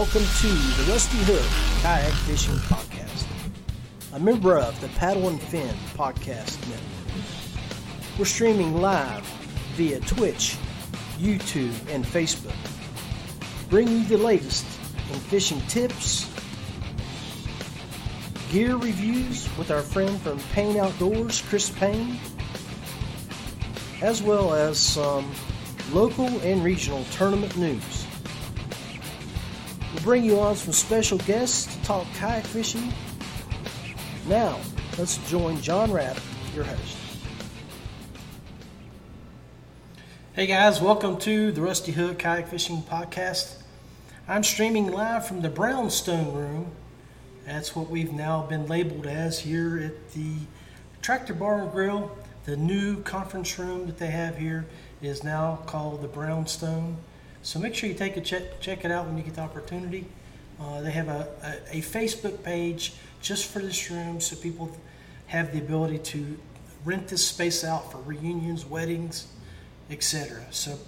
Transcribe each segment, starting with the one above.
welcome to the Rusty Hook Kayak Fishing Podcast, a member of the Paddle and Fin Podcast Network. We're streaming live via Twitch, YouTube, and Facebook. Bringing you the latest in fishing tips, gear reviews with our friend from Payne Outdoors, Chris Payne, as well as some local and regional tournament news. Bring you on some special guests to talk kayak fishing. Now, let's join John Rapp, your host. Hey guys, welcome to the Rusty Hook Kayak Fishing Podcast. I'm streaming live from the Brownstone Room. That's what we've now been labeled as here at the Tractor Bar and Grill. The new conference room that they have here is now called the Brownstone. So make sure you take a check, check it out when you get the opportunity. Uh, they have a, a, a Facebook page just for this room so people have the ability to rent this space out for reunions, weddings, etc. So,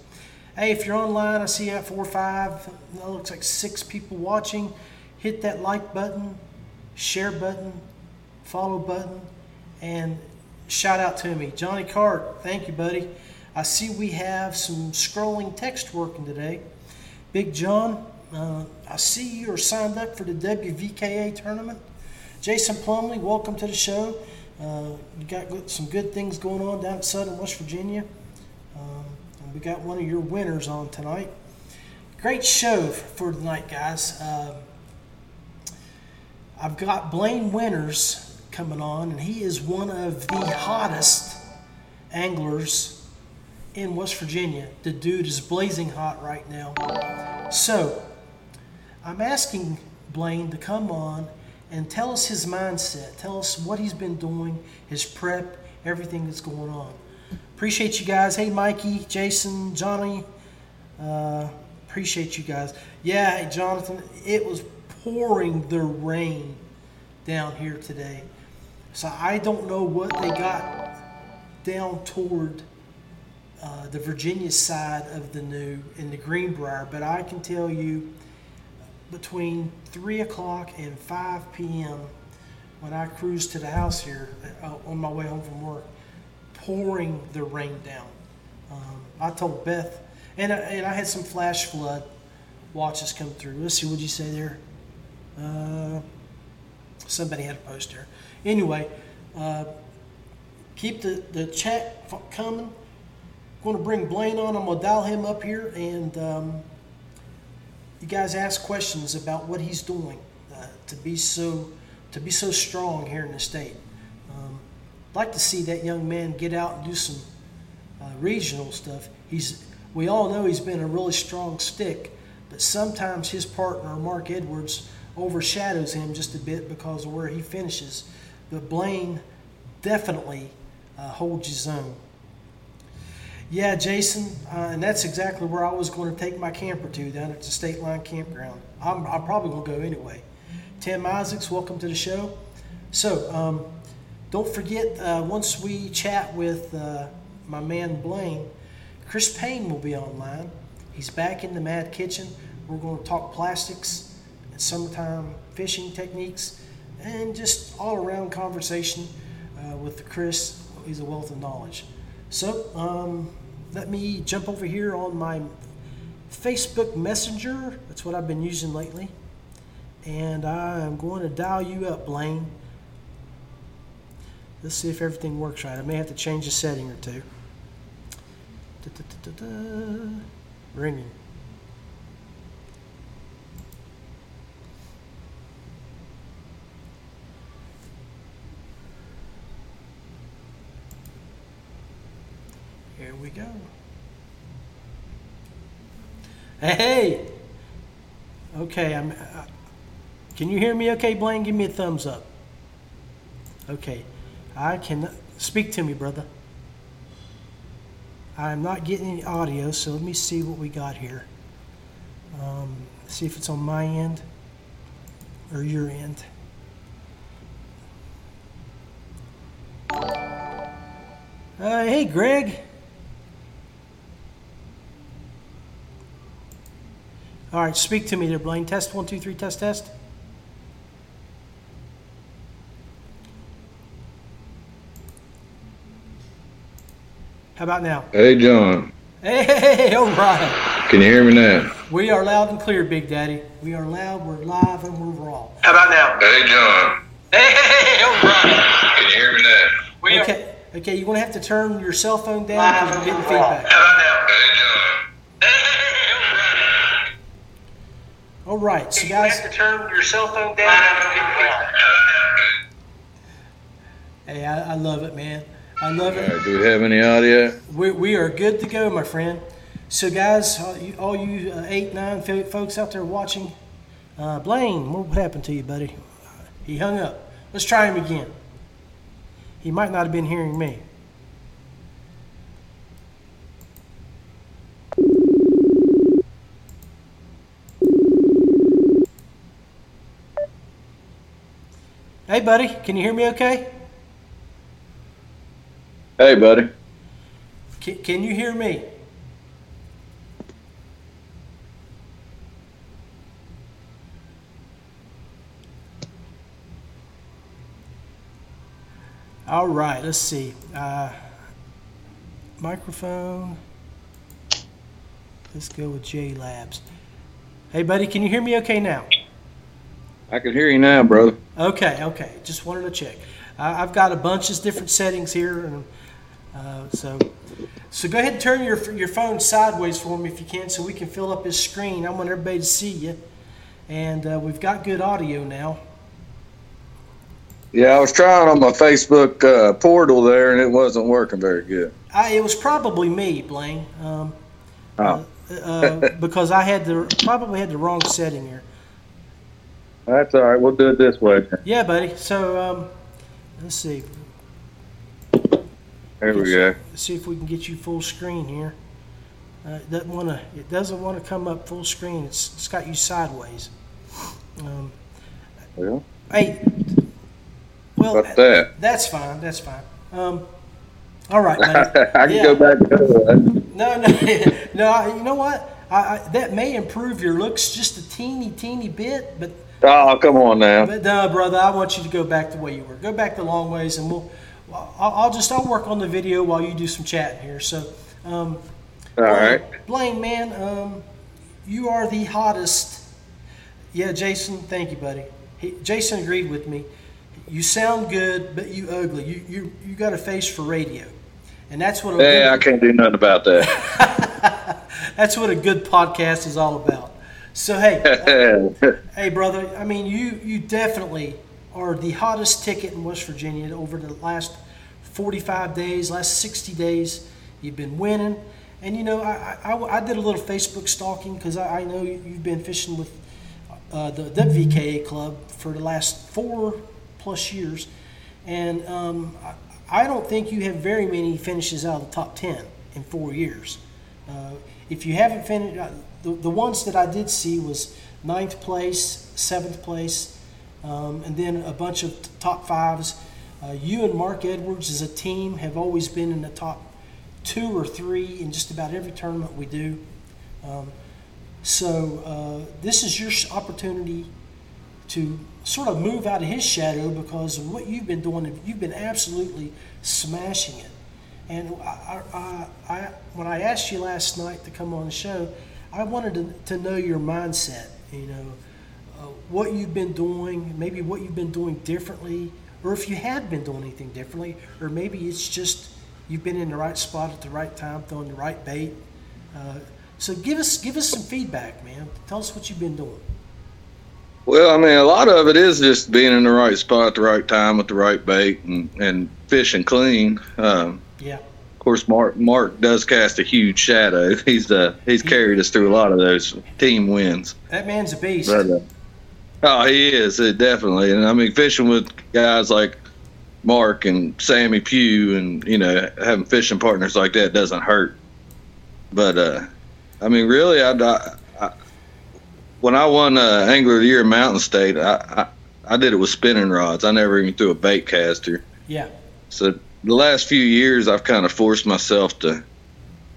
hey, if you're online, I see you at four or five, it looks like six people watching. Hit that like button, share button, follow button, and shout out to me. Johnny Cart, thank you, buddy. I see we have some scrolling text working today. Big John, uh, I see you are signed up for the WVKA tournament. Jason Plumley, welcome to the show. Uh, you got some good things going on down in Southern West Virginia. Um, we got one of your winners on tonight. Great show for tonight, guys. Uh, I've got Blaine Winters coming on, and he is one of the hottest anglers in West Virginia. The dude is blazing hot right now. So, I'm asking Blaine to come on and tell us his mindset. Tell us what he's been doing, his prep, everything that's going on. Appreciate you guys. Hey, Mikey, Jason, Johnny. Uh, appreciate you guys. Yeah, Jonathan, it was pouring the rain down here today. So I don't know what they got down toward uh, the Virginia side of the new in the Greenbrier, but I can tell you between 3 o'clock and 5 p.m. when I cruised to the house here uh, on my way home from work, pouring the rain down. Um, I told Beth, and I, and I had some flash flood watches come through. Let's see, what you say there? Uh, somebody had a post. Anyway, uh, keep the, the chat coming going to bring Blaine on. I'm going to dial him up here, and um, you guys ask questions about what he's doing uh, to be so to be so strong here in the state. Um, I'd like to see that young man get out and do some uh, regional stuff. He's we all know he's been a really strong stick, but sometimes his partner Mark Edwards overshadows him just a bit because of where he finishes. But Blaine definitely uh, holds his own. Yeah, Jason, uh, and that's exactly where I was going to take my camper to down at the State Line Campground. I'm, I'm probably going to go anyway. Tim Isaacs, welcome to the show. So, um, don't forget, uh, once we chat with uh, my man Blaine, Chris Payne will be online. He's back in the Mad Kitchen. We're going to talk plastics and summertime fishing techniques and just all around conversation uh, with Chris. He's a wealth of knowledge. So, um, let me jump over here on my Facebook Messenger. That's what I've been using lately. And I am going to dial you up, Blaine. Let's see if everything works right. I may have to change a setting or two. Da, da, da, Ringing. Go. Hey! Okay, I'm. Uh, can you hear me okay, Blaine? Give me a thumbs up. Okay. I can speak to me, brother. I'm not getting any audio, so let me see what we got here. Um, see if it's on my end or your end. Uh, hey, Greg. All right, speak to me there, Blaine. Test one, two, three. Test, test. How about now? Hey, John. Hey, all right. Can you hear me now? We are loud and clear, Big Daddy. We are loud, we're live, and we're raw. How about now? Hey, John. Hey, all right. Can you hear me now? We are Okay, okay, you're going to have to turn your cell phone down because we're getting How about now? Hey, John. Hey, all right. All right, so You guys, have to turn your cell phone down. hey, I, I love it, man. I love it. right, do we have any audio? We, we are good to go, my friend. So, guys, all you, all you uh, eight, nine folks out there watching, uh, Blaine, what happened to you, buddy? He hung up. Let's try him again. He might not have been hearing me. Hey, buddy, can you hear me okay? Hey, buddy. Can, can you hear me? All right, let's see. Uh, microphone. Let's go with J Labs. Hey, buddy, can you hear me okay now? I can hear you now, brother. Okay, okay. Just wanted to check. I, I've got a bunch of different settings here, and uh, so so go ahead and turn your your phone sideways for me if you can, so we can fill up his screen. I want everybody to see you, and uh, we've got good audio now. Yeah, I was trying on my Facebook uh, portal there, and it wasn't working very good. I, it was probably me, Blaine, um, Oh, uh, because I had the probably had the wrong setting here. That's all right. We'll do it this way. Yeah, buddy. So um, let's see. There we go. See if we can get you full screen here. Uh, it doesn't want to. It doesn't want to come up full screen. It's it's got you sideways. Um, Well, hey, well, that. that's fine. That's fine. Um, all right, man. I can Yeah. go back to that. No, no, no. You know what? I, I, that may improve your looks just a teeny, teeny bit, but Oh, come on now. But no, brother, I want you to go back the way you were. Go back the long ways, and we'll. I'll, I'll just I'll work on the video while you do some chatting here. So, um, All right. Blaine, man, um, you are the hottest. Yeah, Jason, thank you, buddy. He, Jason agreed with me. You sound good, but you ugly. You you you got a face for radio, and that's what a Yeah, I can't do nothing about that. that's what a good podcast is all about. So hey, Hey, brother. I mean, you you definitely are the hottest ticket in West Virginia over the last 45 days, last 60 days. You've been winning, and you know, I I, I did a little Facebook stalking because I, I know you- you've been fishing with uh, the WVKA club for the last four plus years, and um, I, I don't think you have very many finishes out of the top 10 in four years. Uh, if you haven't finished, uh, the, the ones that I did see was ninth place, seventh place, um, and then a bunch of t- top fives. Uh, you and Mark Edwards as a team have always been in the top two or three in just about every tournament we do. Um, so uh, this is your opportunity to sort of move out of his shadow because of what you've been doing. You've been absolutely smashing it. And I, I, I, when I asked you last night to come on the show, I wanted to, to know your mindset. You know, uh, what you've been doing, maybe what you've been doing differently, or if you have been doing anything differently, or maybe it's just you've been in the right spot at the right time, throwing the right bait. Uh, so give us give us some feedback, man. Tell us what you've been doing. Well, I mean, a lot of it is just being in the right spot at the right time with the right bait and, and fishing clean. Um, Yeah. Of course, Mark Mark does cast a huge shadow. He's uh, he's carried us through a lot of those team wins. That man's a beast. But, uh, oh, he is it definitely. And I mean, fishing with guys like Mark and Sammy Pugh, and you know, having fishing partners like that doesn't hurt. But uh, I mean, really, I, I, I when I won uh, Angler of the Year in Mountain State, I, I I did it with spinning rods. I never even threw a bait caster. Yeah. So the last few years, I've kind of forced myself to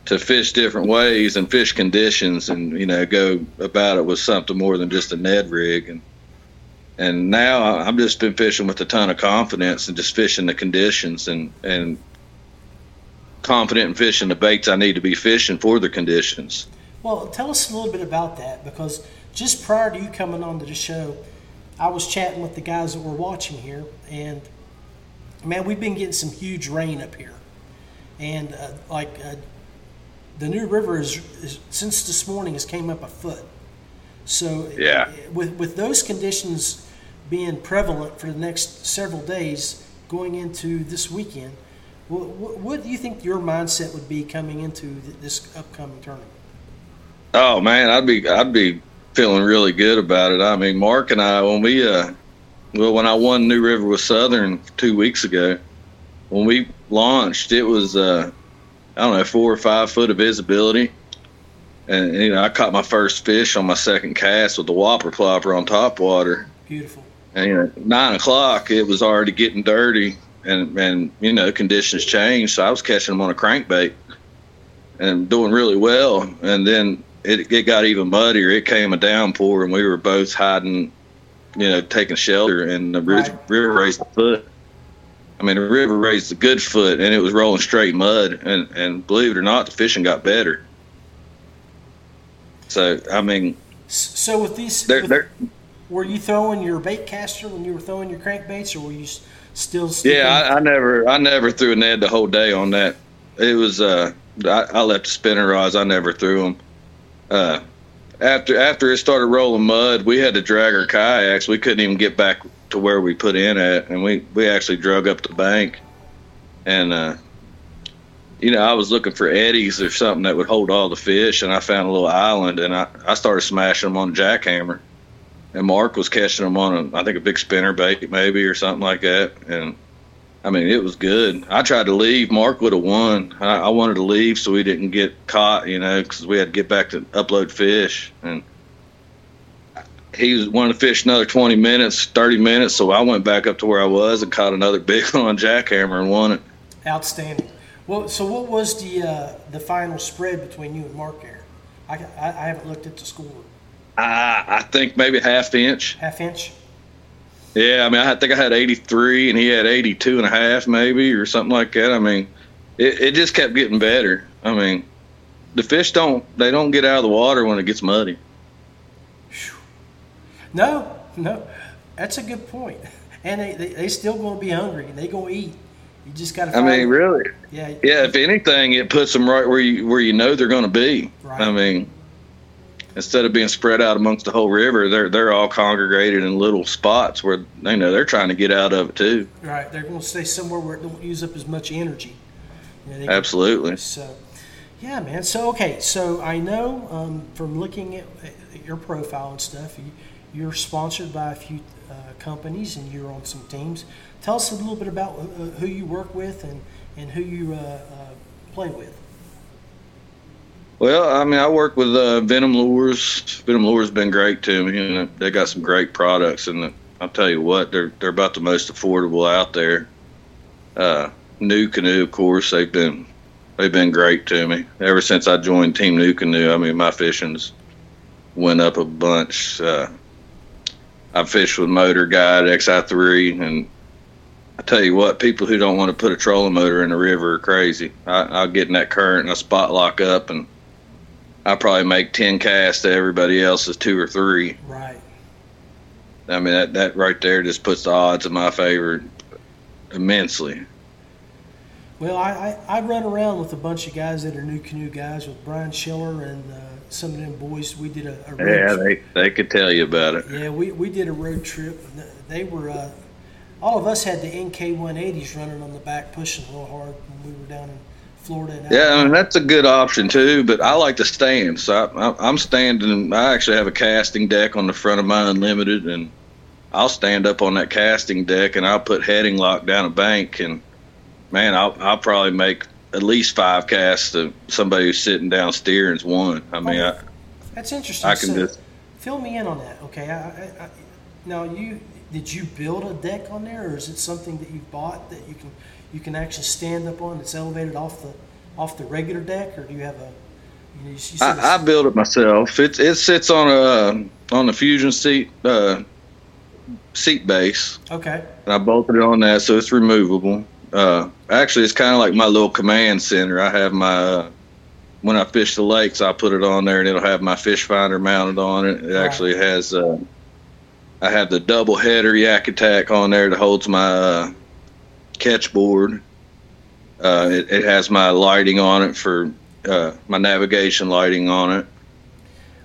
to fish different ways and fish conditions, and you know, go about it with something more than just a Ned rig. And and now I've just been fishing with a ton of confidence and just fishing the conditions and and confident in fishing the baits I need to be fishing for the conditions. Well, tell us a little bit about that because just prior to you coming on to the show, I was chatting with the guys that were watching here, and man, we've been getting some huge rain up here, and uh, like uh, the New River is, is since this morning has came up a foot. So Yeah. with with those conditions being prevalent for the next several days going into this weekend, what, what, what do you think your mindset would be coming into th- this upcoming tournament? Oh man, I'd be I'd be feeling really good about it. I mean, Mark and I when we uh well when I won New River with Southern two weeks ago, when we launched, it was uh I don't know four or five foot of visibility, and you know I caught my first fish on my second cast with the whopper plopper on top water, Beautiful. and you know, nine o'clock it was already getting dirty, and and you know conditions changed, so I was catching them on a crankbait, and doing really well, and then it, it got even muddier. It came a downpour, and we were both hiding, you know, taking shelter, and the Right. river raised a foot. I mean, the river raised a good foot, and it was rolling straight mud, and and believe it or not, the fishing got better. So I mean, So with these, they're, with- they're were you throwing your bait caster when you were throwing your crankbaits, or were you still? sticking- Yeah, I, I never, I never threw a Ned the whole day on that. It was, uh, I, I left the spinner rods. I never threw them. Uh, after after it started rolling mud, we had to drag our kayaks. We couldn't even get back to where we put in at, and we we actually drug up the bank. And uh, you know, I was looking for eddies or something that would hold all the fish, and I found a little island, and I I started smashing them on a jackhammer. And Mark was catching them on a, I think a big spinner bait maybe or something like that, and I mean, it was good. I tried to leave. Mark would have won. I, I wanted to leave so we didn't get caught, you know, because we had to get back to upload fish. And he was wanted to fish another 20 minutes, 30 minutes. So I went back up to where I was and caught another big one on jackhammer and won it. Outstanding. Well, so what was the uh, the final spread between you and Mark there? I, I, I haven't looked at the score. I, I think maybe half inch. Half inch. Yeah, I mean, I think I had 83 and he had 82 and a half, maybe, or something like that. I mean, it, it just kept getting better. I mean, the fish don't they don't get out of the water when it gets muddy. No, no, that's a good point. And they they, they still going to be hungry and they going to eat. You just got to. I mean, really. Yeah. Yeah, if anything, it puts them right where you where you know they're going to be. Right. I mean, instead of being spread out amongst the whole river, they're they're all congregated in little spots where they know they're trying to get out of it too. Right. They're going to stay somewhere where it don't use up as much energy. You know, they can- Absolutely. So, yeah, man. So, okay. So I know um, from looking at, at your profile and stuff, you, you're sponsored by a few uh, companies and you're on some teams. Tell us a little bit about uh, who you work with and, and who you uh, uh, play with. Well, I mean, I work with uh, Venom Lures. Venom Lures been great to me, and they got some great products. And I'll tell you what, they're they're about the most affordable out there. Uh, NuCanoe, of course, they've been they've been great to me ever since I joined Team NuCanoe. I mean, my fishing's went up a bunch. Uh, I fished with Motor Guide XI3, and I tell you what, people who don't want to put a trolling motor in the river are crazy. I, I'll get in that current and I spot lock up and I probably make ten casts to everybody else's two or three. Right. I mean that that right there just puts the odds in my favor immensely. Well, I, I, I run around with a bunch of guys that are NuCanoe guys with Brian Schiller and uh, some of them boys. We did a, a road Yeah, trip. they they could tell you about it. Yeah, we, we did a road trip. They were, uh, all of us had the NK 180s running on the back, pushing a little hard when we were down in Florida. And Yeah, I mean that's a good option too. But I like to stand, so I, I, I'm standing. I actually have a casting deck on the front of my Unlimited, and I'll stand up on that casting deck and I'll put heading lock down a bank, and man, I'll I'll probably make at least five casts to somebody who's sitting down steering's one. I mean, I, That's interesting. I can so, just fill me in on that, okay? I, I, now, you did you build a deck on there, or is it something that you bought that you can you can actually stand up on? That's elevated off the off the regular deck, or do you have a? You know, you I, I build it myself. It it sits on a on the fusion seat uh, seat base, okay. and I bolted it on that, so it's removable. Uh, actually, it's kind of like my little command center. I have my uh, when I fish the lakes, I put it on there, and it'll have my fish finder mounted on it. It actually has. Uh, I have the double header yak attack on there that holds my uh, catch board. Uh, it, it has my lighting on it for uh, my navigation lighting on it.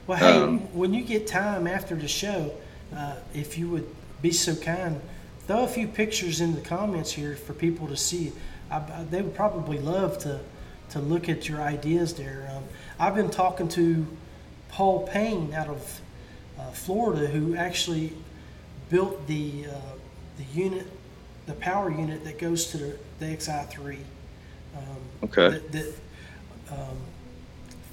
Well, hey, Um, when you get time after the show, uh, if you would be so kind, throw a few pictures in the comments here for people to see. I, I- they would probably love to to look at your ideas there. Um, I've been talking to Paul Payne out of uh, Florida, who actually built the uh, the unit, the power unit that goes to the, the XI3. Um, Okay. That, that um,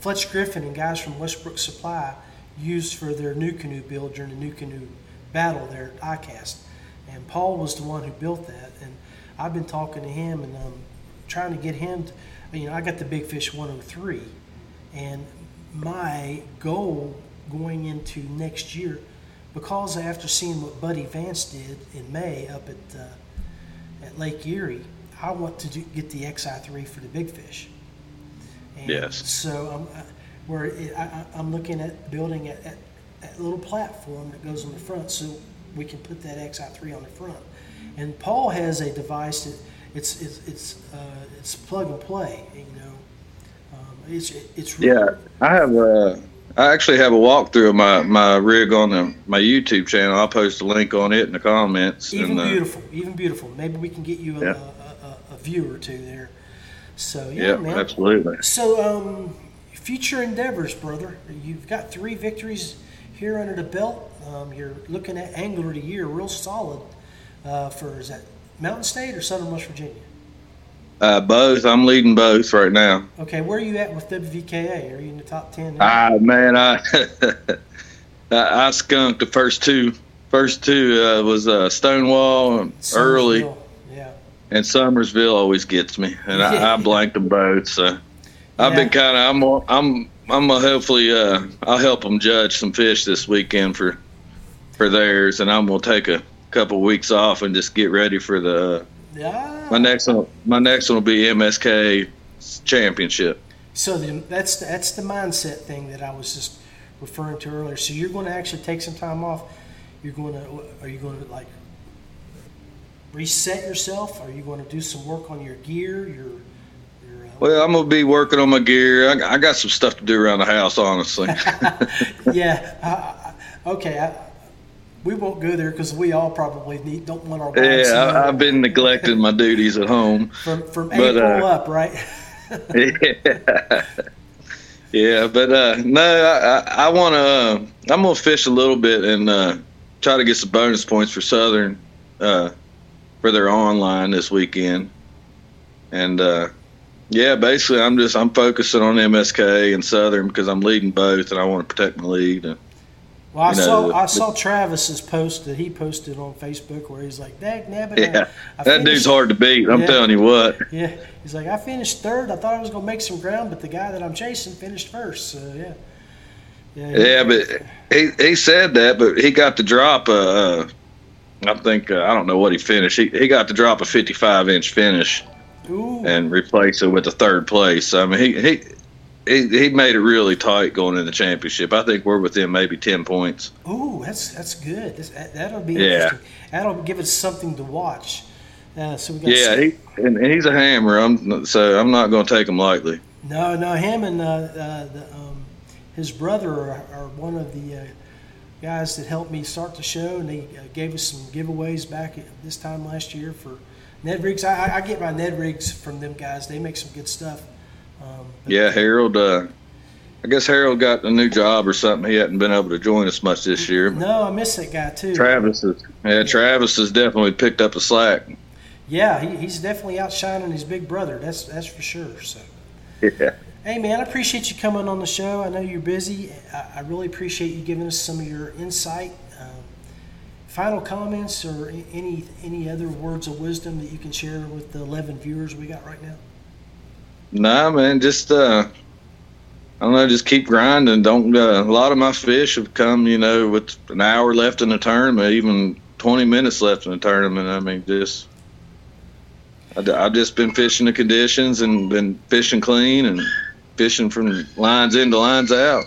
Fletch Griffin and guys from Westbrook Supply used for their NuCanoe build during the NuCanoe battle there at ICAST. And Paul was the one who built that. And I've been talking to him and um, trying to get him. To, you know, I got the Big Fish 103, and my goal going into next year, because after seeing what Buddy Vance did in May up at uh, at Lake Erie, I want to do, get the XI3 for the Big Fish. And Yes. So I'm, uh, where it, I, I'm looking at building a, a, a little platform that goes on the front, so we can put that XI3 on the front. And Paul has a device that it's it's it's uh, it's plug and play. You know, um, it's it's really, Yeah, I have a. I actually have a walkthrough of my, my rig on the, my YouTube channel. I'll post a link on it in the comments. even and, uh, beautiful, even beautiful. Maybe we can get you a, Yeah. a, a, a view or two there. So yeah, yeah, man. absolutely. So, um, future endeavors, brother. You've got three victories here under the belt. Um, you're looking at angler of the year, real solid. Uh, for is that Mountain State or Southern West Virginia? Uh, both. I'm leading both right now. Okay, where are you at with WVKA? Are you in the top ten? Ah, man, I I, skunked the first two. First two uh, was uh, Stonewall and early, Yeah. and Summersville always gets me, and I, I blanked them both. So I've been kind of I'm I'm I'm gonna hopefully uh, I'll help them judge some fish this weekend for for theirs, and I'm gonna take a couple weeks off and just get ready for the Yeah. my next one. My next one will be MSK championship. So the, that's the, that's the mindset thing that I was just referring to earlier. So you're going to actually take some time off. You're going to are you going to like reset yourself? Are you going to do some work on your gear? Your your uh, Well, I'm gonna be working on my gear. I, I got some stuff to do around the house, honestly. yeah. Okay. I, we won't go there because we all probably need don't want our yeah, I, I've been neglecting my duties at home. from from but, April uh, up, right? yeah, yeah, but uh, no, I, I, I want to. Uh, I'm gonna fish a little bit and uh, try to get some bonus points for Southern uh, for their online this weekend. And uh, yeah, basically, I'm just I'm focusing on MSK and Southern because I'm leading both, and I want to protect my lead. And, Well, I you know, saw the- I saw Travis's post that he posted on Facebook where he's like, "Dag nabbit, yeah, I, I that dude's hard to beat. I'm Yeah. telling you what. Yeah, he's like, I finished third. I thought I was gonna make some ground, but the guy that I'm chasing finished first. So yeah, yeah, Yeah, but he he said that, but he got the drop. Uh, I think uh, I don't know what he finished. He he got the drop a 55 inch finish ooh, and replaced it with a third place. I mean, he he. He, he made it really tight going in the championship. I think we're within maybe ten points. ooh, that's that's good. This, that, that'll be Yeah. That'll give us something to watch. Uh, so we got Yeah, he and, and he's a hammer. I'm so I'm not going to take him lightly. no, no, him and uh, uh, the, um, his brother are, are one of the uh, guys that helped me start the show, and they uh, gave us some giveaways back at this time last year for Ned rigs. I, I- I get my Ned rigs from them guys. They make some good stuff. Um, Yeah, Harold. Uh, I guess Harold got a new job or something. He hadn't been able to join us much this year. No, I miss that guy too. Travis is yeah, Travis has definitely picked up the slack. Yeah, he, he's definitely outshining his big brother. That's that's for sure. So, Yeah. hey man, I appreciate you coming on the show. I know you're busy. I, I really appreciate you giving us some of your insight. Um, final comments or any any other words of wisdom that you can share with the 11 viewers we got right now? Nah, man, just uh, I don't know, just keep grinding. Don't uh, a lot of my fish have come, you know, with an hour left in the tournament, even 20 minutes left in the tournament. I mean, just I, I've just been fishing the conditions and been fishing clean and fishing from lines in to lines out.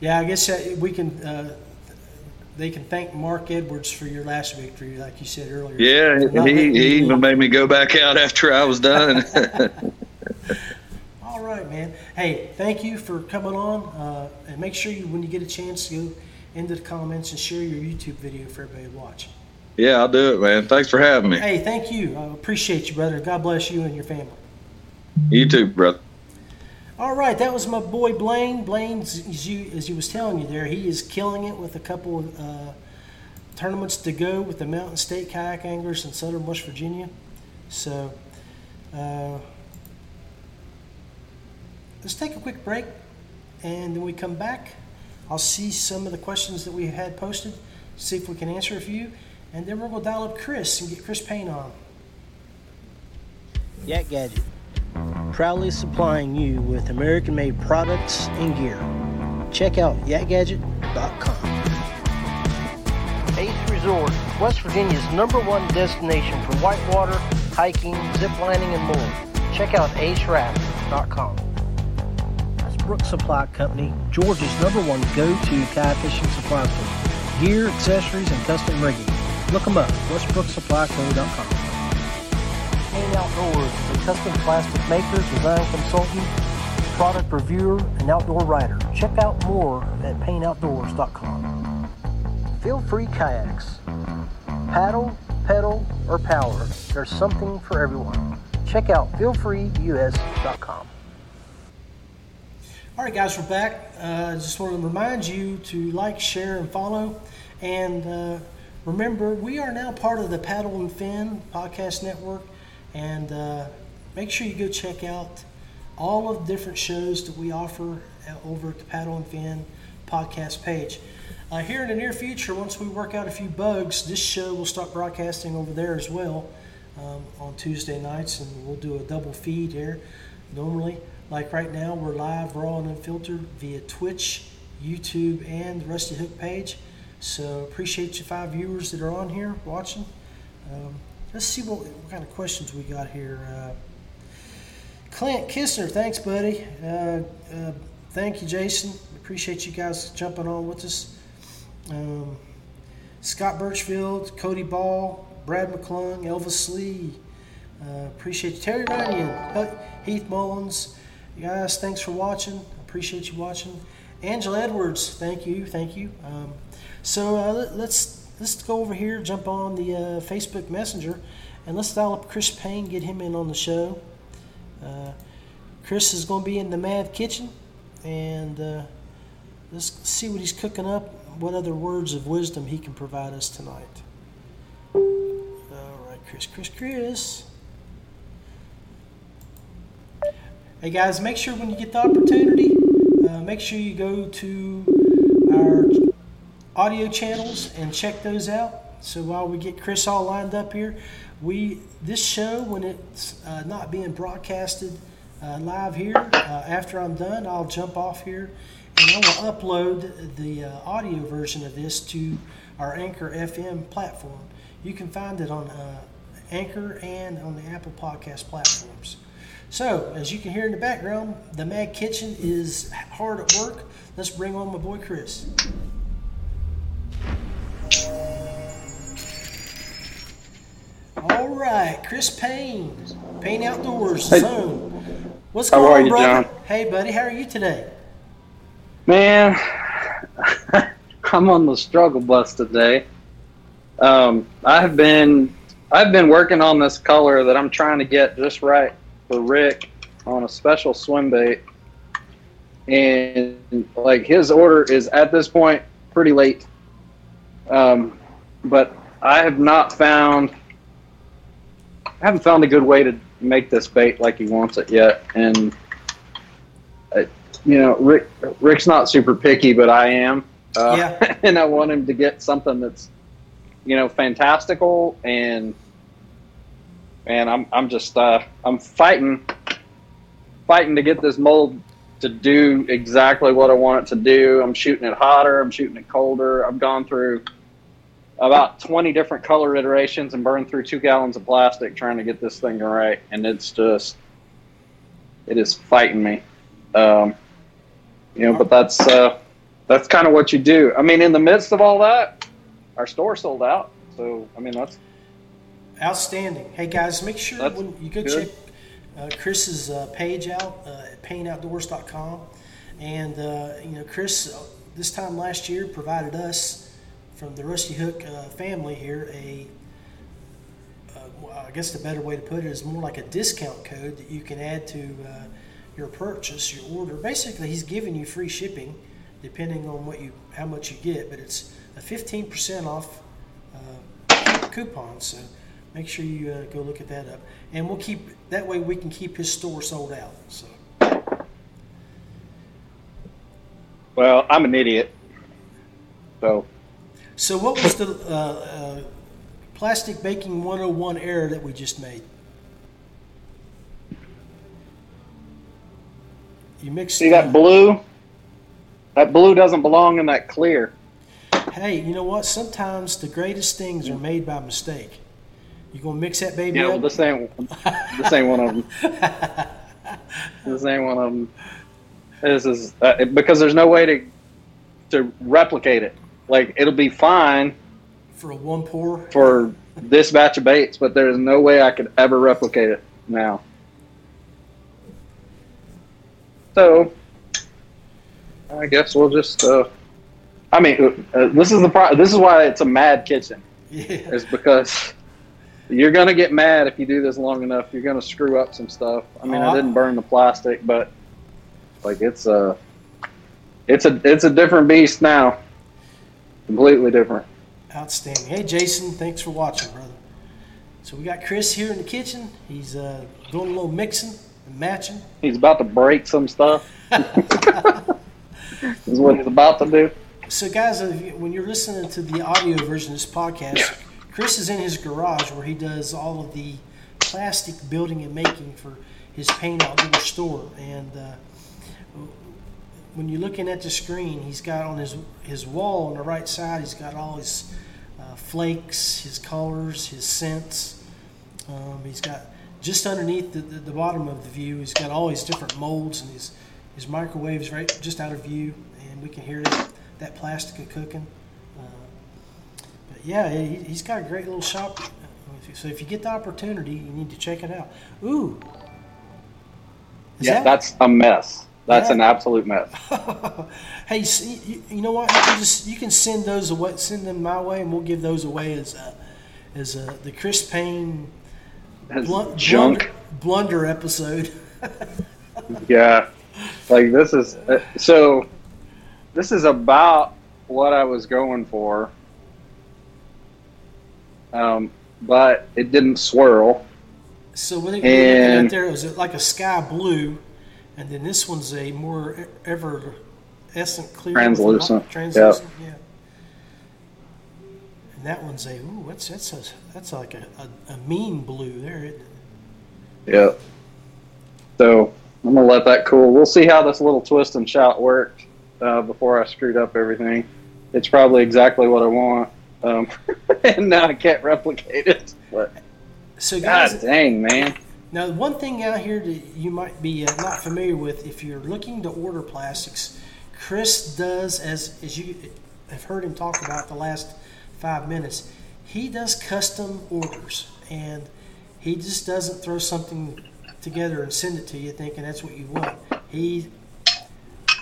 Yeah, I guess uh, we can. Uh, they can thank Mark Edwards for your last victory, like you said earlier. Yeah, he, he even made me go back out after I was done. All right, man. Hey, thank you for coming on, uh, and make sure you, when you get a chance, to go into the comments and share your YouTube video for everybody to watch. yeah, I'll do it, man. Thanks for having me. Hey, thank you. I appreciate you, brother. God bless you and your family. You too, brother. All right, that was my boy Blaine. Blaine, as you as he was telling you there, he is killing it with a couple of uh, tournaments to go with the Mountain State Kayak Anglers in Southern West Virginia. So, uh, let's take a quick break, and then we come back. I'll see some of the questions that we had posted, see if we can answer a few, and then we're gonna dial up Chris and get Chris Payne on. Yak Gadget proudly supplying you with American made products and gear. Check out yakgadget.com. Ace Resort, West Virginia's number one destination for whitewater, hiking, ziplining, and more. Check out aceraft.com. Brooks Supply Company, Georgia's number one go-to kayak fishing supply store. Gear, accessories, and custom rigging. Look them up, westbrooksupplyco.com. Payne Outdoors is a custom plastic maker, design consultant, product reviewer, and outdoor writer. Check out more at payneoutdoors.com. Feel free kayaks. Paddle, pedal, or power, there's something for everyone. Check out feelfreeus.com. All right, guys, we're back. Uh, just want to remind you to like, share, and follow. And uh, remember, we are now part of the Paddle and Fin podcast network. And uh, make sure you go check out all of the different shows that we offer uh, over at the Paddle and Fin podcast page. Uh, here in the near future, once we work out a few bugs, this show will start broadcasting over there as well um, on Tuesday nights, and we'll do a double feed here. Normally, like right now, we're live, raw, and unfiltered via Twitch, YouTube, and the Rusty Hook page. So appreciate you five viewers that are on here watching. Um, let's see what, what kind of questions we got here. Uh, Clint Kistner, thanks, buddy. Uh, uh, thank you, Jason. Appreciate you guys jumping on with us. Um, Scott Birchfield, Cody Ball, Brad McClung, Elvis Lee. Uh, appreciate you. Terry Ryan, Heath Mullins. Guys, thanks for watching. Appreciate you watching. Angela Edwards, thank you, thank you. Um, so uh, let, let's let's go over here, jump on the uh, Facebook Messenger, and let's dial up Chris Payne, get him in on the show. Uh, Chris is going to be in the Mad Kitchen, and uh, let's see what he's cooking up. What other words of wisdom he can provide us tonight. All right, Chris, Chris, Chris. Hey guys, make sure when you get the opportunity, uh, make sure you go to our audio channels and check those out. So while we get Chris all lined up here, we this show when it's uh, not being broadcasted uh, live here, uh, after I'm done, I'll jump off here and I will upload the uh, audio version of this to our Anchor FM platform. You can find it on uh, Anchor and on the Apple Podcast platforms. So, as you can hear in the background, the Mad Kitchen is hard at work. Let's bring on my boy Chris. All right, Chris Payne, Payne Outdoors Hey. Zone. What's How going are on, you, brother? John? Hey, buddy, how are you today? Man, I'm on the struggle bus today. Um, I have been I've been working on this color that I'm trying to get just right for Rick on a special swim bait, and like his order is at this point pretty late. Um, but I have not found I haven't found a good way to make this bait like he wants it yet, and you know, Rick Rick's not super picky, but I am. Uh, Yeah. and I want him to get something that's, you know, fantastical and and I'm I'm just uh I'm fighting fighting to get this mold to do exactly what I want it to do. I'm shooting it hotter. I'm shooting it colder. I've gone through about 20 different color iterations and burned through two gallons of plastic trying to get this thing right. And it's just, it is fighting me. Um, you know, but that's, uh, that's kind of what you do. I mean, in the midst of all that, our store sold out. So, I mean, that's Outstanding. Hey guys, make sure That's when you go good. check uh, Chris's uh, page out uh, at payneoutdoors.com. And, uh, you know, Chris, uh, this time last year, provided us from the Rusty Hook uh, family here a, uh, I guess the better way to put it is more like a discount code that you can add to uh, your purchase, your order. Basically, he's giving you free shipping depending on what you how much you get, but it's a 15% off uh, coupon. So make sure you uh, go look at that up, and we'll keep that way we can keep his store sold out. So well, I'm an idiot. So so what was the uh, uh, plastic baking 101 error that we just made? You mixed. see that blue? That blue doesn't belong in that clear. Hey, you know what? Sometimes the greatest things are made by mistake. You gonna mix that baby Yeah, well, this ain't this ain't one of them. this ain't one of them. This is uh, because there's no way to to replicate it. Like it'll be fine for a one pour. for this batch of baits, but there's no way I could ever replicate it now. So I guess we'll just. Uh, I mean, uh, this is the pro- this is why it's a mad kitchen. Yeah. is because you're gonna get mad if you do this long enough. You're gonna screw up some stuff. I mean, Oh, I didn't burn the plastic, but like it's a, it's a, it's a different beast now. Completely different. Outstanding. Hey, Jason, thanks for watching, brother. So we got Chris here in the kitchen. He's uh, doing a little mixing and matching. He's about to break some stuff. is what he's about to do. So, guys, when you're listening to the audio version of this podcast, Chris is in his garage where he does all of the plastic building and making for his Payne Outdoor store. And uh, when you're looking at the screen, he's got on his his wall on the right side. He's got all his uh, flakes, his colors, his scents. Um, he's got just underneath the, the, the bottom of the view. He's got all his different molds and his his microwaves right just out of view, and we can hear that, that plastic cooking. Yeah, he, he's got a great little shop. So if you get the opportunity, you need to check it out. Ooh. Is Yeah, that- that's a mess. That's Yeah. an absolute mess. hey, you, you know what? You can just you can send those away, send them my way, and we'll give those away as uh, as uh, the Chris Payne junk. blunder, blunder episode. Yeah, like this is uh, so. This is about what I was going for, um, but it didn't swirl. So you looking And- there? Is it like a sky blue, and then this one's a more ever essent clear, Translucent, translucent, yeah. And that one's a ooh, what's that's a that's like a, a, a mean blue there. It? Yeah. So I'm gonna let that cool. We'll see how this little twist and shout worked uh, before I screwed up everything. It's probably exactly what I want, um, and now I can't replicate it. But So guys, God dang, man. Now, one thing out here that you might be uh, not familiar with, if you're looking to order plastics, Chris does, as as you have heard him talk about the last five minutes, he does custom orders, and he just doesn't throw something together and send it to you thinking that's what you want. He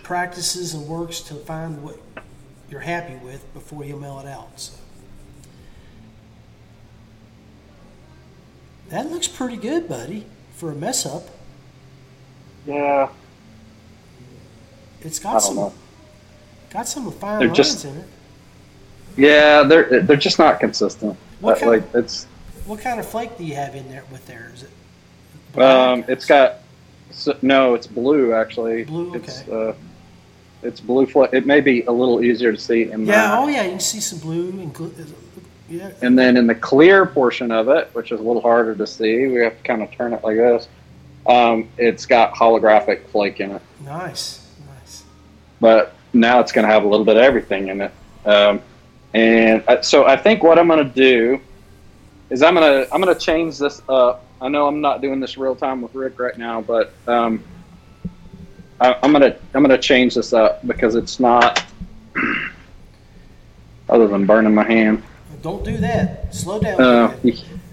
practices and works to find what you're happy with before he'll mail it out. So. That looks pretty good, buddy, for a mess up. Yeah. It's got some know. got some fine They're lines just- in it. Yeah, they're they're just not consistent. What kind- like it's What kind of flake do you have in there with there? Is it black? um, it's got so, no, it's blue actually. Blue, It's okay. uh, it's blue. Fl- it may be a little easier to see in yeah, oh yeah, you can see some blue and gl- yeah. And then in the clear portion of it, which is a little harder to see, we have to kind of turn it like this. um, it's got holographic flake in it. Nice, nice. but now it's going to have a little bit of everything in it. Um, and I, so I think what I'm going to do is I'm going to I'm going to change this up. I know I'm not doing this real time with Rick right now, but um, I, I'm going to I'm going to change this up because it's not other than burning my hand. Don't do that. Slow down. Uh.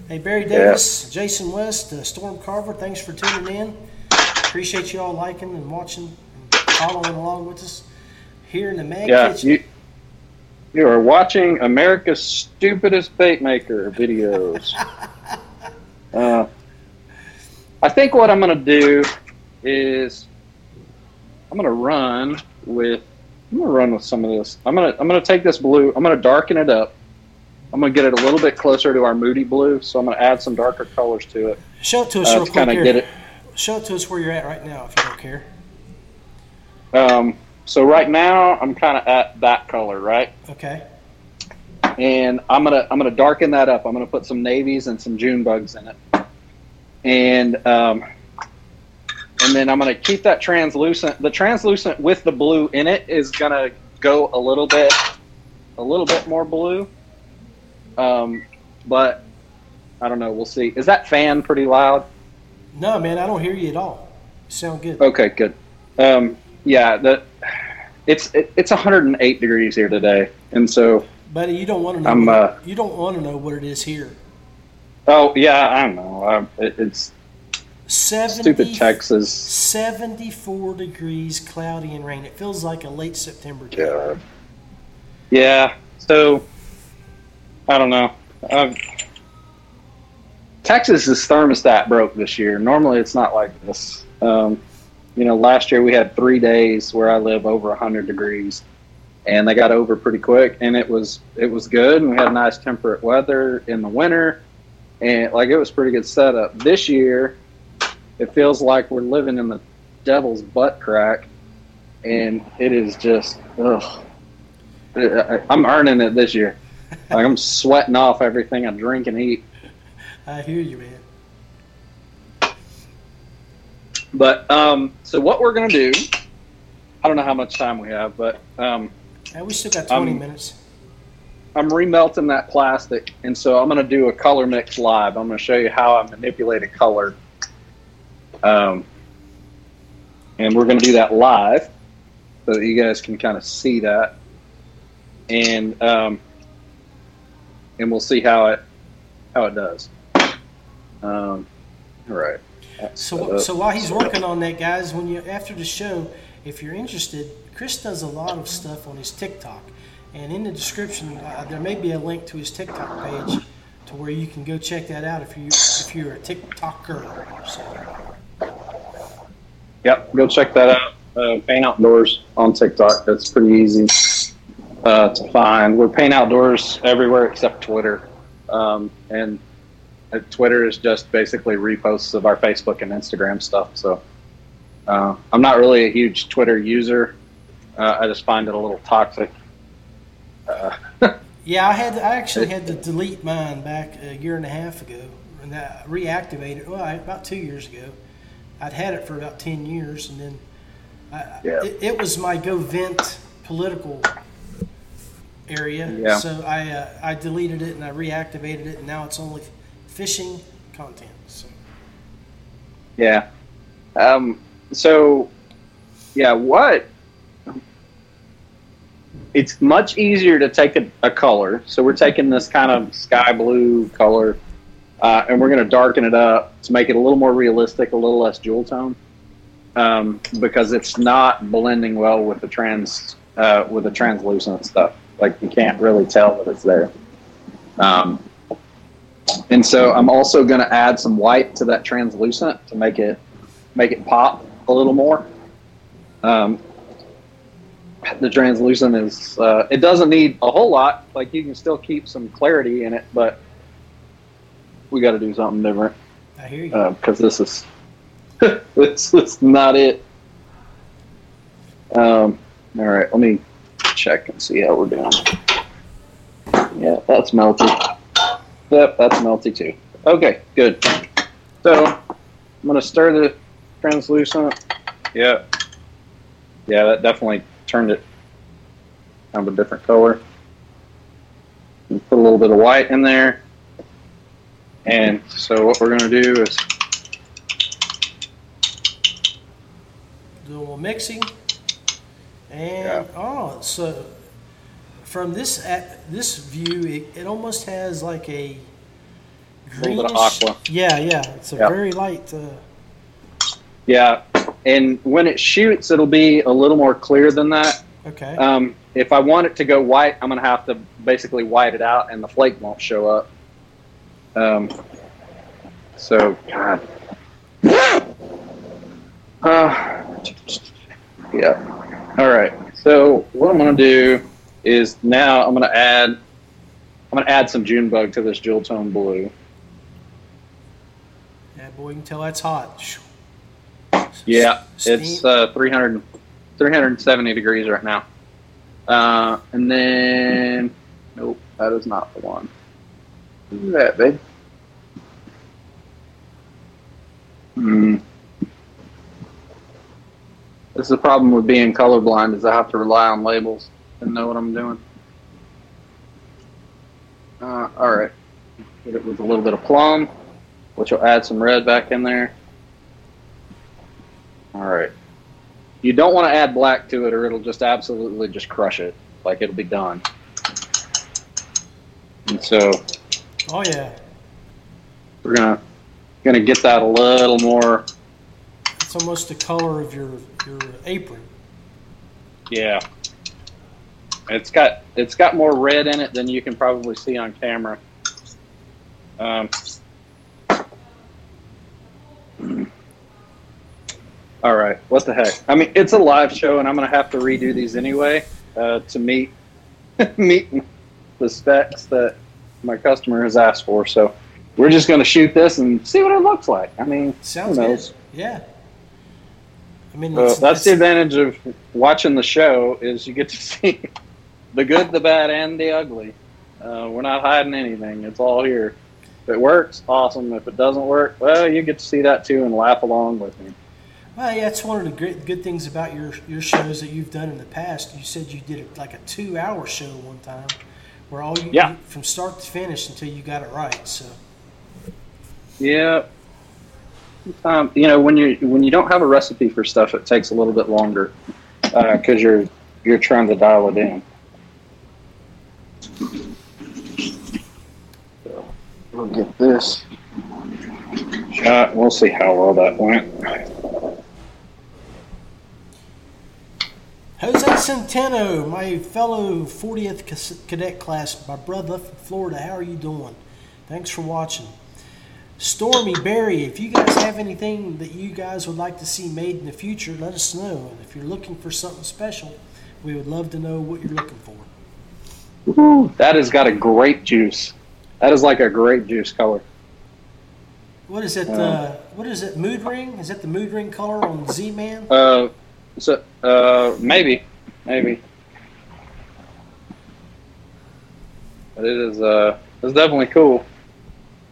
Hey, Barry Davis, Jason West, uh, Storm Carver, thanks for tuning in. Appreciate you all liking and watching and following along with us here in the Mad yeah, Kitchen. you you are watching America's stupidest bait maker videos. uh, I think what I'm going to do is I'm going to run with I'm going to run with some of this. I'm going to I'm going to take this blue. I'm going to darken it up. I'm going to get it a little bit closer to our moody blue. So I'm going to add some darker colors to it Show it to us uh, real quick here. get it. Show it to us where you're at right now, if you don't care. Um, so right now I'm kind of at that color, right? Okay. and I'm gonna I'm gonna darken that up. I'm gonna put some navies and some June bugs in it, and um, and then I'm gonna keep that translucent. The translucent with the blue in it is gonna go a little bit, a little bit more blue. Um, but I don't know. We'll see. Is that fan pretty loud? No, man, I don't hear you at all. You sound good. Okay, good. Um, yeah, the it's it, it's 108 degrees here today, and so Buddy, you don't want to know. I'm, what- uh, you don't want to know what it is here. oh yeah, I don't know. Um, it, it's 70, stupid Texas. 74 degrees, cloudy and rain. It feels like a late September day. God. Yeah. So I don't know. Um, Texas's thermostat broke this year. Normally, it's not like this. Um, you know, last year we had three days where I live over 100 degrees, and they got over pretty quick. And it was it was good, and we had nice temperate weather in the winter, and like it was pretty good setup. This year, it feels like we're living in the devil's butt crack, and it is just ugh. I'm earning it this year. Like I'm sweating off everything I drink and eat. I hear you, man. But um, so what we're gonna do? I don't know how much time we have, but um, Hey, we still got 20 Um, minutes. I'm remelting that plastic, and so I'm gonna do a color mix live. I'm gonna show you how I manipulate a color. Um, and we're gonna do that live, so that you guys can kind of see that, and um, and we'll see how it how it does. Um, all right. So, so while he's working on that, guys, when you after the show, if you're interested, Chris does a lot of stuff on his TikTok, and in the description uh, there may be a link to his TikTok page, to where you can go check that out if you if you're a TikToker. So, Yep, go check that out. Uh, Payne Outdoors on TikTok. That's pretty easy uh, to find. We're Payne Outdoors everywhere except Twitter. Um, and uh, Twitter is just basically reposts of our Facebook and Instagram stuff. So uh, I'm not really a huge Twitter user. Uh, I just find it a little toxic. Uh, yeah, I had to, I actually had to delete mine back a year and a half ago, and I reactivated. Well, I, about two years ago. I'd had it for about ten years, and then I, Yeah. it, it was my go vent political area. Yeah. So I uh, I deleted it and I reactivated it, and now it's only fishing content. So Yeah. Um, so, yeah, what? It's much easier to take a, a color. So we're taking this kind of sky blue color, uh, and we're going to darken it up to make it a little more realistic, a little less jewel tone, um, because it's not blending well with the trans uh, with the translucent stuff. Like you can't really tell that it's there. Um, and so I'm also going to add some white to that translucent to make it make it pop a little more. Um, the translucent is uh, it doesn't need a whole lot. Like you can still keep some clarity in it, but we got to do something different I hear you. because this is this is not it. Um, all right, let me check and see how we're doing. Yeah, that's melty. Yep, that's melty too. Okay, good. So I'm gonna stir the translucent. Yeah. Yeah, that definitely turned it kind of a different color. And put a little bit of white in there. And so what we're going to do is Do a little mixing. And Yeah. oh, so from this at this view, it, it almost has like a little bit of greenish. aqua. Yeah, yeah. It's a Yeah. very light. Uh, Yeah, and when it shoots, it'll be a little more clear than that. okay. Um, if I want it to go white, I'm gonna have to basically white it out, and the flake won't show up. Um, so, God. Uh, yeah. All right. So what I'm gonna do is now I'm gonna add I'm gonna add some June bug to this jewel tone blue. yeah, boy, you can tell that's hot. Yeah, Steam. it's uh, 300, 370 degrees right now. Uh, and then, nope, that is not the one. Who's that, babe? Hmm. This is the problem with being colorblind is I have to rely on labels and know what I'm doing. Uh, all right. Hit it with a little bit of plum, which will add some red back in there. All right. You don't want to add black to it, or it'll just absolutely just crush it. Like it'll be done. And so Oh yeah, we're gonna gonna get that a little more. It's almost the color of your your apron. Yeah. It's got it's got more red in it than you can probably see on camera. Um, all right, what the heck? I mean, it's a live show, and I'm gonna have to redo these anyway uh, to meet meet the specs that my customer has asked for. So we're just gonna shoot this and see what it looks like. I mean, Sounds who good. Yeah. I mean, Uh, it's, that's the advantage of watching the show is you get to see the good, the bad, and the ugly. Uh, we're not hiding anything; it's all here. If it works, awesome. If it doesn't work, well, you get to see that too and laugh along with me. Well, yeah, it's one of the great good things about your your shows that you've done in the past. You said you did it like a two hour show one time, where all you Yeah. from start to finish until you got it right. So Yeah. Um, you know, when you when you don't have a recipe for stuff, it takes a little bit longer because you're you're trying to dial it in. So we'll get this shot. We'll see how well that went. Jose Centeno, my fellow 40th cadet class, my brother from Florida, how are you doing? Thanks for watching. Stormy Barry, if you guys have anything that you guys would like to see made in the future, let us know. And if you're looking for something special, we would love to know what you're looking for. Ooh, That has got a grape juice. That is like a grape juice color. What is it? Uh, Uh, what is it? Mood ring? Is that the mood ring color on Z Man? Uh, so uh, maybe, maybe. But it is uh, it's definitely cool.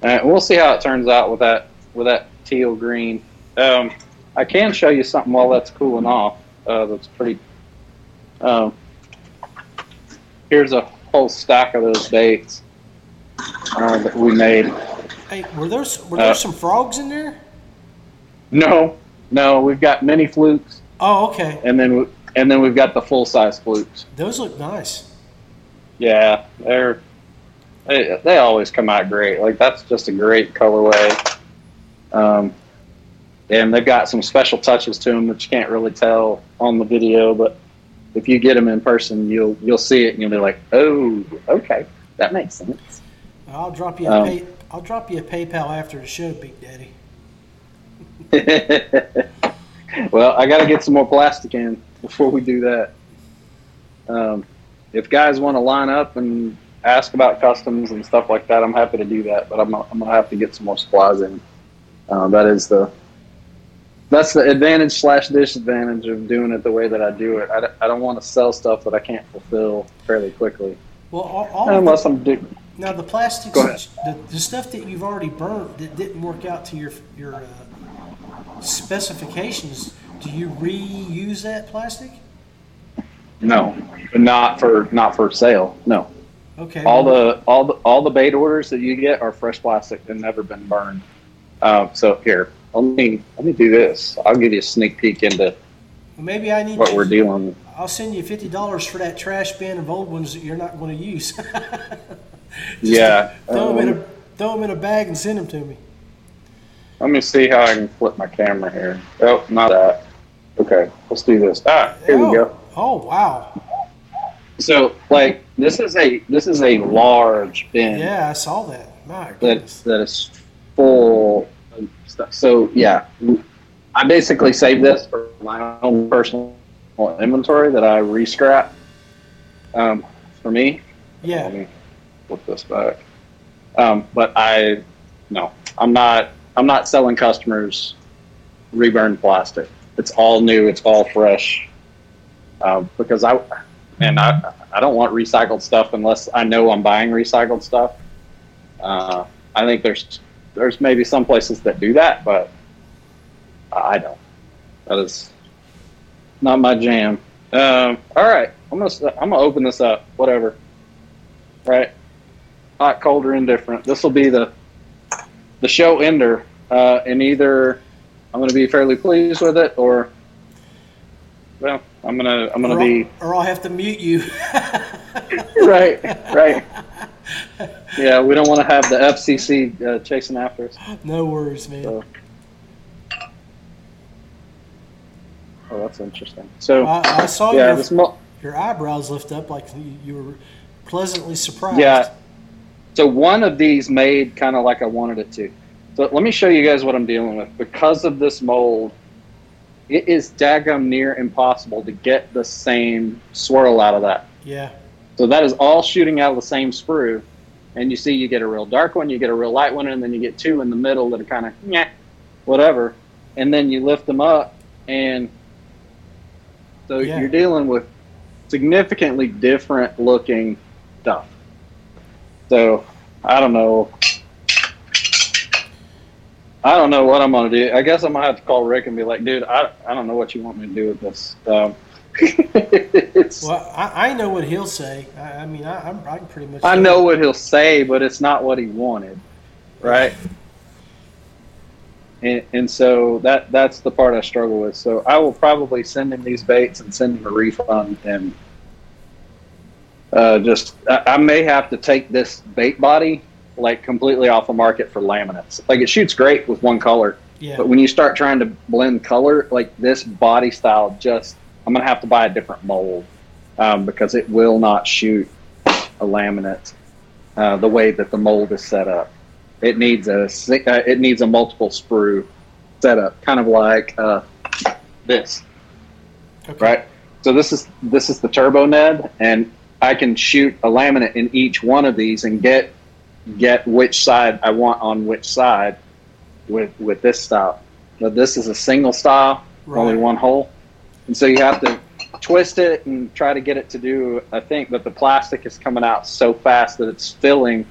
Uh, we'll see how it turns out with that with that teal green. Um, I can show you something while that's cooling off. Uh, that's pretty. Um, here's a whole stack of those baits uh, that we made. Hey, were there were there Uh, some frogs in there? No, no, we've got mini flukes, Oh, okay. and then we, and then we've got the full size flukes. Those look nice. Yeah, they're they, they always come out great. Like that's just a great colorway. Um, and they've got some special touches to them that you can't really tell on the video, but if you get them in person, you'll you'll see it and you'll be like, oh, okay, that makes sense. I'll drop you a Um, pay, I'll drop you a PayPal after the show, Big Daddy. well, I got to get some more plastic in before we do that. Um, if guys want to line up and ask about customs and stuff like that, I'm happy to do that. But I'm, I'm gonna have to get some more supplies in. Uh, that is the that's the advantage slash disadvantage of doing it the way that I do it. I, don't- I don't want to sell stuff that I can't fulfill fairly quickly, Well, all, all unless the, I'm do- now the plastics, the, the stuff that you've already burnt that didn't work out to your your uh, specifications, do you reuse that plastic? No, not for not for sale. No. Okay. All the all the all the bait orders that you get are fresh plastic and never been burned. Uh, so here, let me let me do this. I'll give you a sneak peek into Well, maybe I need what to, we're dealing with. I'll send you fifty dollars for that trash bin of old ones that you're not going to use. Yeah. Throw them in um, a throw them in a bag and send them to me. let me see how I can flip my camera here. Oh, not that. Okay, let's do this. Ah, here oh. we go. Oh wow! So, like, this is a this is a large bin. Yeah, I saw that. My that that is full of stuff. So yeah, I basically save this for my own personal inventory that I rescrap. Um, for me, let Yeah. me flip this back. Um, but I, no, I'm not. I'm not selling customers reburned plastic. It's all new. It's all fresh. Um, because I, and I, I don't want recycled stuff unless I know I'm buying recycled stuff. Uh, I think there's there's maybe some places that do that, but I don't. That is not my jam. Um, all right, I'm gonna I'm gonna open this up. Whatever. Right. Hot, cold, or indifferent. This will be the the show ender, uh, and either I'm gonna be fairly pleased with it, or well, I'm gonna I'm gonna or, be I'll, or I'll have to mute you. right, right. Yeah, we don't want to have the FCC uh, chasing after us. no worries, man. So- Oh, that's interesting. So, I, I saw yeah, your this mo- your eyebrows lift up like you, you were pleasantly surprised. yeah. So one of these made kind of like I wanted it to. So let me show you guys what I'm dealing with. Because of this mold, it is daggum near impossible to get the same swirl out of that. Yeah. So that is all shooting out of the same sprue. And you see, you get a real dark one, you get a real light one, and then you get two in the middle that are kind of, yeah, whatever. And then you lift them up, and so Yeah. you're dealing with significantly different looking stuff. So I don't know. I don't know what I'm gonna do. I guess I'm gonna have to call Rick and be like, dude, I, I don't know what you want me to do with this. Um, Well, I, I know what he'll say. I, I mean, I, I'm, I can pretty much. I know what he'll say, but it's not what he wanted, right? And, and so that that's the part I struggle with. So I will probably send him these baits and send him a refund, and uh, just I, I may have to take this bait body like completely off the market for laminates. Like it shoots great with one color, Yeah. but when you start trying to blend color, like this body style, just I'm gonna have to buy a different mold um, because it will not shoot a laminate uh, the way that the mold is set up. It needs a uh, it needs a multiple sprue setup, kind of like uh, this, Okay. right? So this is this is the turbo Ned, and I can shoot a laminate in each one of these and get get which side I want on which side with with this style. But this is a single style, only one hole, and so you have to twist it and try to get it to do a thing. But the plastic is coming out so fast that it's filling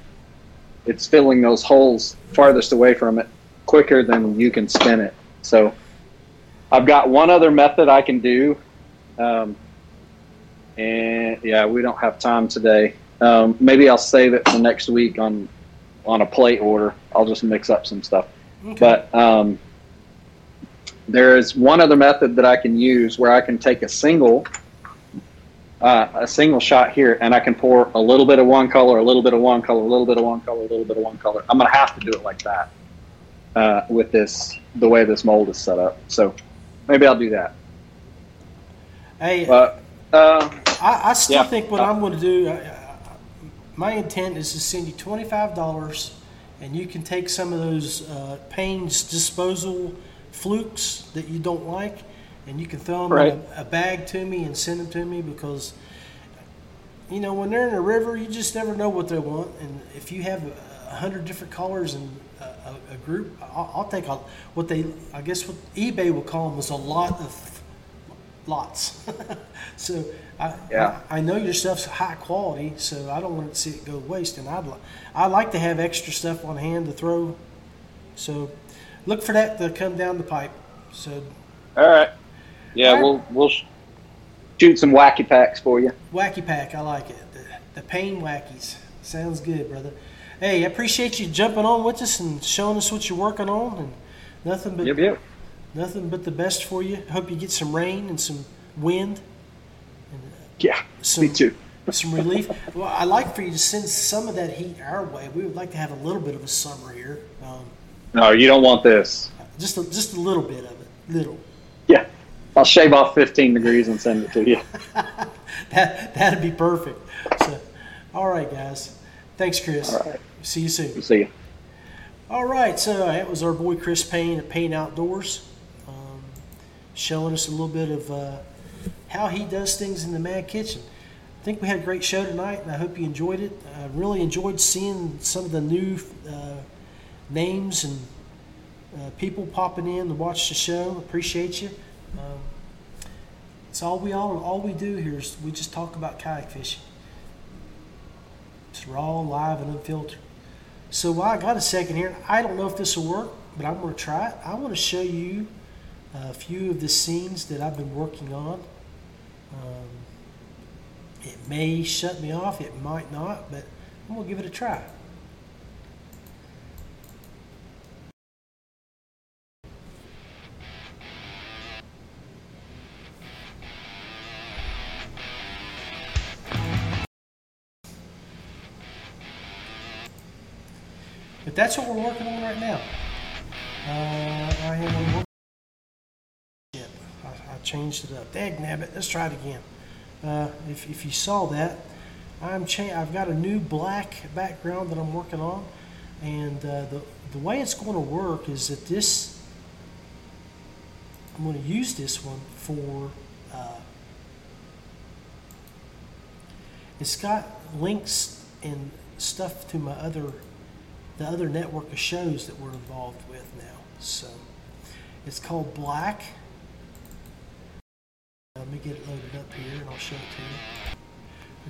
it's filling those holes farthest away from it quicker than you can spin it. So I've got one other method I can do. Um, and yeah, we don't have time today. Um, maybe I'll save it for next week on on a plate order. I'll just mix up some stuff. Okay. But um, there is one other method that I can use where I can take a single uh, a single shot here, and I can pour a little bit of one color, a little bit of one color, a little bit of one color, a little bit of one color. I'm going to have to do it like that uh, with this the way this mold is set up. So maybe I'll do that. hey, But uh, I, I still Yeah. think what I'm going to do. My intent is to send you twenty five dollars, and you can take some of those uh, Payne's disposal flukes that you don't like, and you can throw them Right. in a, a bag to me and send them to me because. You know, when they're in a river, you just never know what they want, and if you have a, hundred different colors and a, a, group, I'll, I'll take a, what they, I guess, what eBay would call them is a lot of lots. so I, Yeah. I, I know your stuff's high quality, so I don't want to see it go waste. And I'd li- I like to have extra stuff on hand to throw. So look for that to come down the pipe. So All right. Yeah, All right. we'll we'll shoot some wacky packs for you. Wacky Pack, I like it. The, the Payne Wackies. Sounds good, brother. Hey, I appreciate you jumping on with us and showing us what you're working on, and nothing but Yep, yep. nothing but the best for you. Hope you get some rain and some wind, Yeah, some me too. some relief. Well, I'd like for you to send some of that heat our way. We would like to have a little bit of a summer here, um, No, you don't want this. just a, just a little bit of it, little. Yeah, I'll shave off 15 degrees and send it to you. That that'd be perfect. So, all right, guys. Thanks, Chris. All right. See you soon. See you. All right, so that was our boy Chris Payne at Payne Outdoors, um, showing us a little bit of uh, how he does things in the Mad Kitchen. I think we had a great show tonight, and I hope you enjoyed it. I really enjoyed seeing some of the new uh, names and uh, people popping in to watch the show. Appreciate you. Um, it's all we all all we do here is we just talk about kayak fishing. It's raw, live, and unfiltered. So while I got a second here, I don't know if this will work, but I'm going to try it. I want to show you a few of the scenes that I've been working on. Um, it may shut me off, it might not, but I'm going to give it a try. But that's what we're working on right now. Uh, I on work. Shit, I, I changed it up. Dag nabbit, let's try it again. Uh, if, if you saw that, I'm cha- I've got a new black background that I'm working on, and uh, the the way it's going to work is that this I'm going to use this one for. Uh, it's got links and stuff to my other the other network of shows that we're involved with now. So it's called Black. Let me get it loaded up here and I'll show it to you.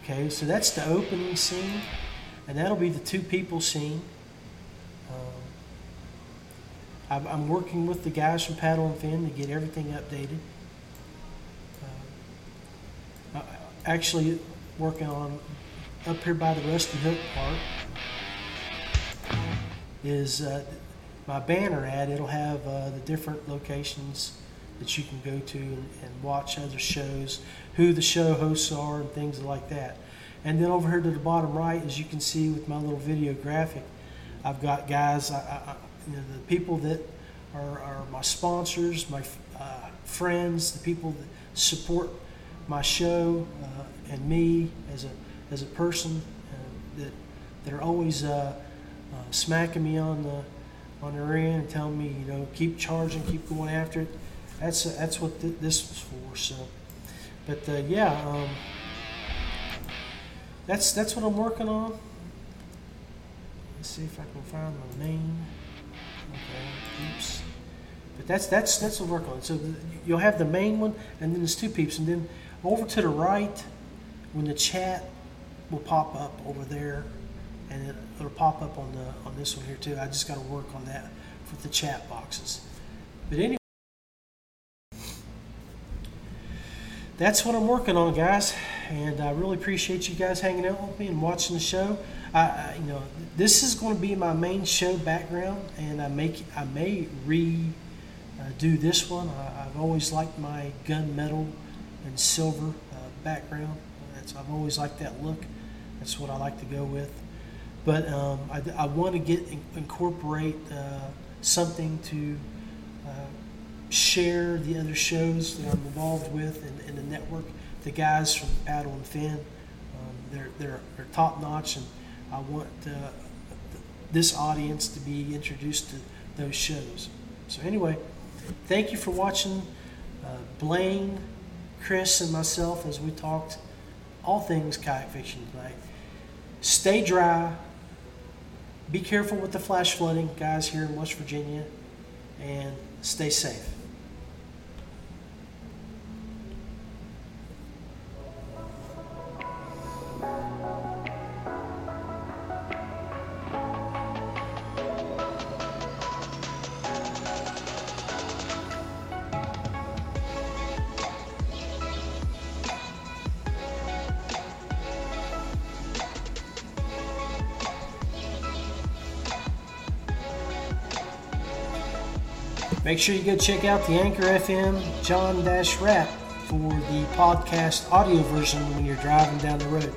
Okay, so that's the opening scene, and that'll be the two people scene. Um, I'm, working with the guys from Paddle and Fin to get everything updated. I- actually, working on up here by the Rusty Hook part is uh, my banner ad. It'll have uh, the different locations that you can go to and, and watch other shows, who the show hosts are, and things like that. And then over here to the bottom right, as you can see with my little video graphic, I've got guys, I, I, you know, the people that are, are my sponsors, my uh, friends, the people that support my show uh, and me as a as a person uh, that that are always uh, uh, smacking me on the on the rear end and telling me, you know, keep charging, keep going after it. That's that's what th- this was for. So, but uh, yeah, um, that's that's what I'm working on. Let's see if I can find my name. Okay, oops. But that's that's that's what I'm working on. So th- you'll have the main one, and then there's two peeps, and then over to the right, when the chat will pop up over there, and it, it'll pop up on the on this one here too. I just got to work on that with the chat boxes. But anyway, that's what I'm working on, guys, and I really appreciate you guys hanging out with me and watching the show. I, I you know, this is going to be my main show background, and I make I may re uh, this one. I, I've always liked my gunmetal and silver uh, background. That's, I've always liked that look. That's what I like to go with. But um, I, I want to get incorporate uh, something to uh, share the other shows that I'm involved with in, in the network. The guys from Paddle and Fin, um, they're, they're, they're top notch, and I want uh, this audience to be introduced to those shows. So, anyway, thank you for watching uh, Blaine, Chris, and myself as we talked all things kayak fishing tonight. Stay dry. Be careful with the flash flooding, guys, here in West Virginia, and stay safe. Make sure you go check out the Anchor FM John Dash Rapp for the podcast audio version when you're driving down the road.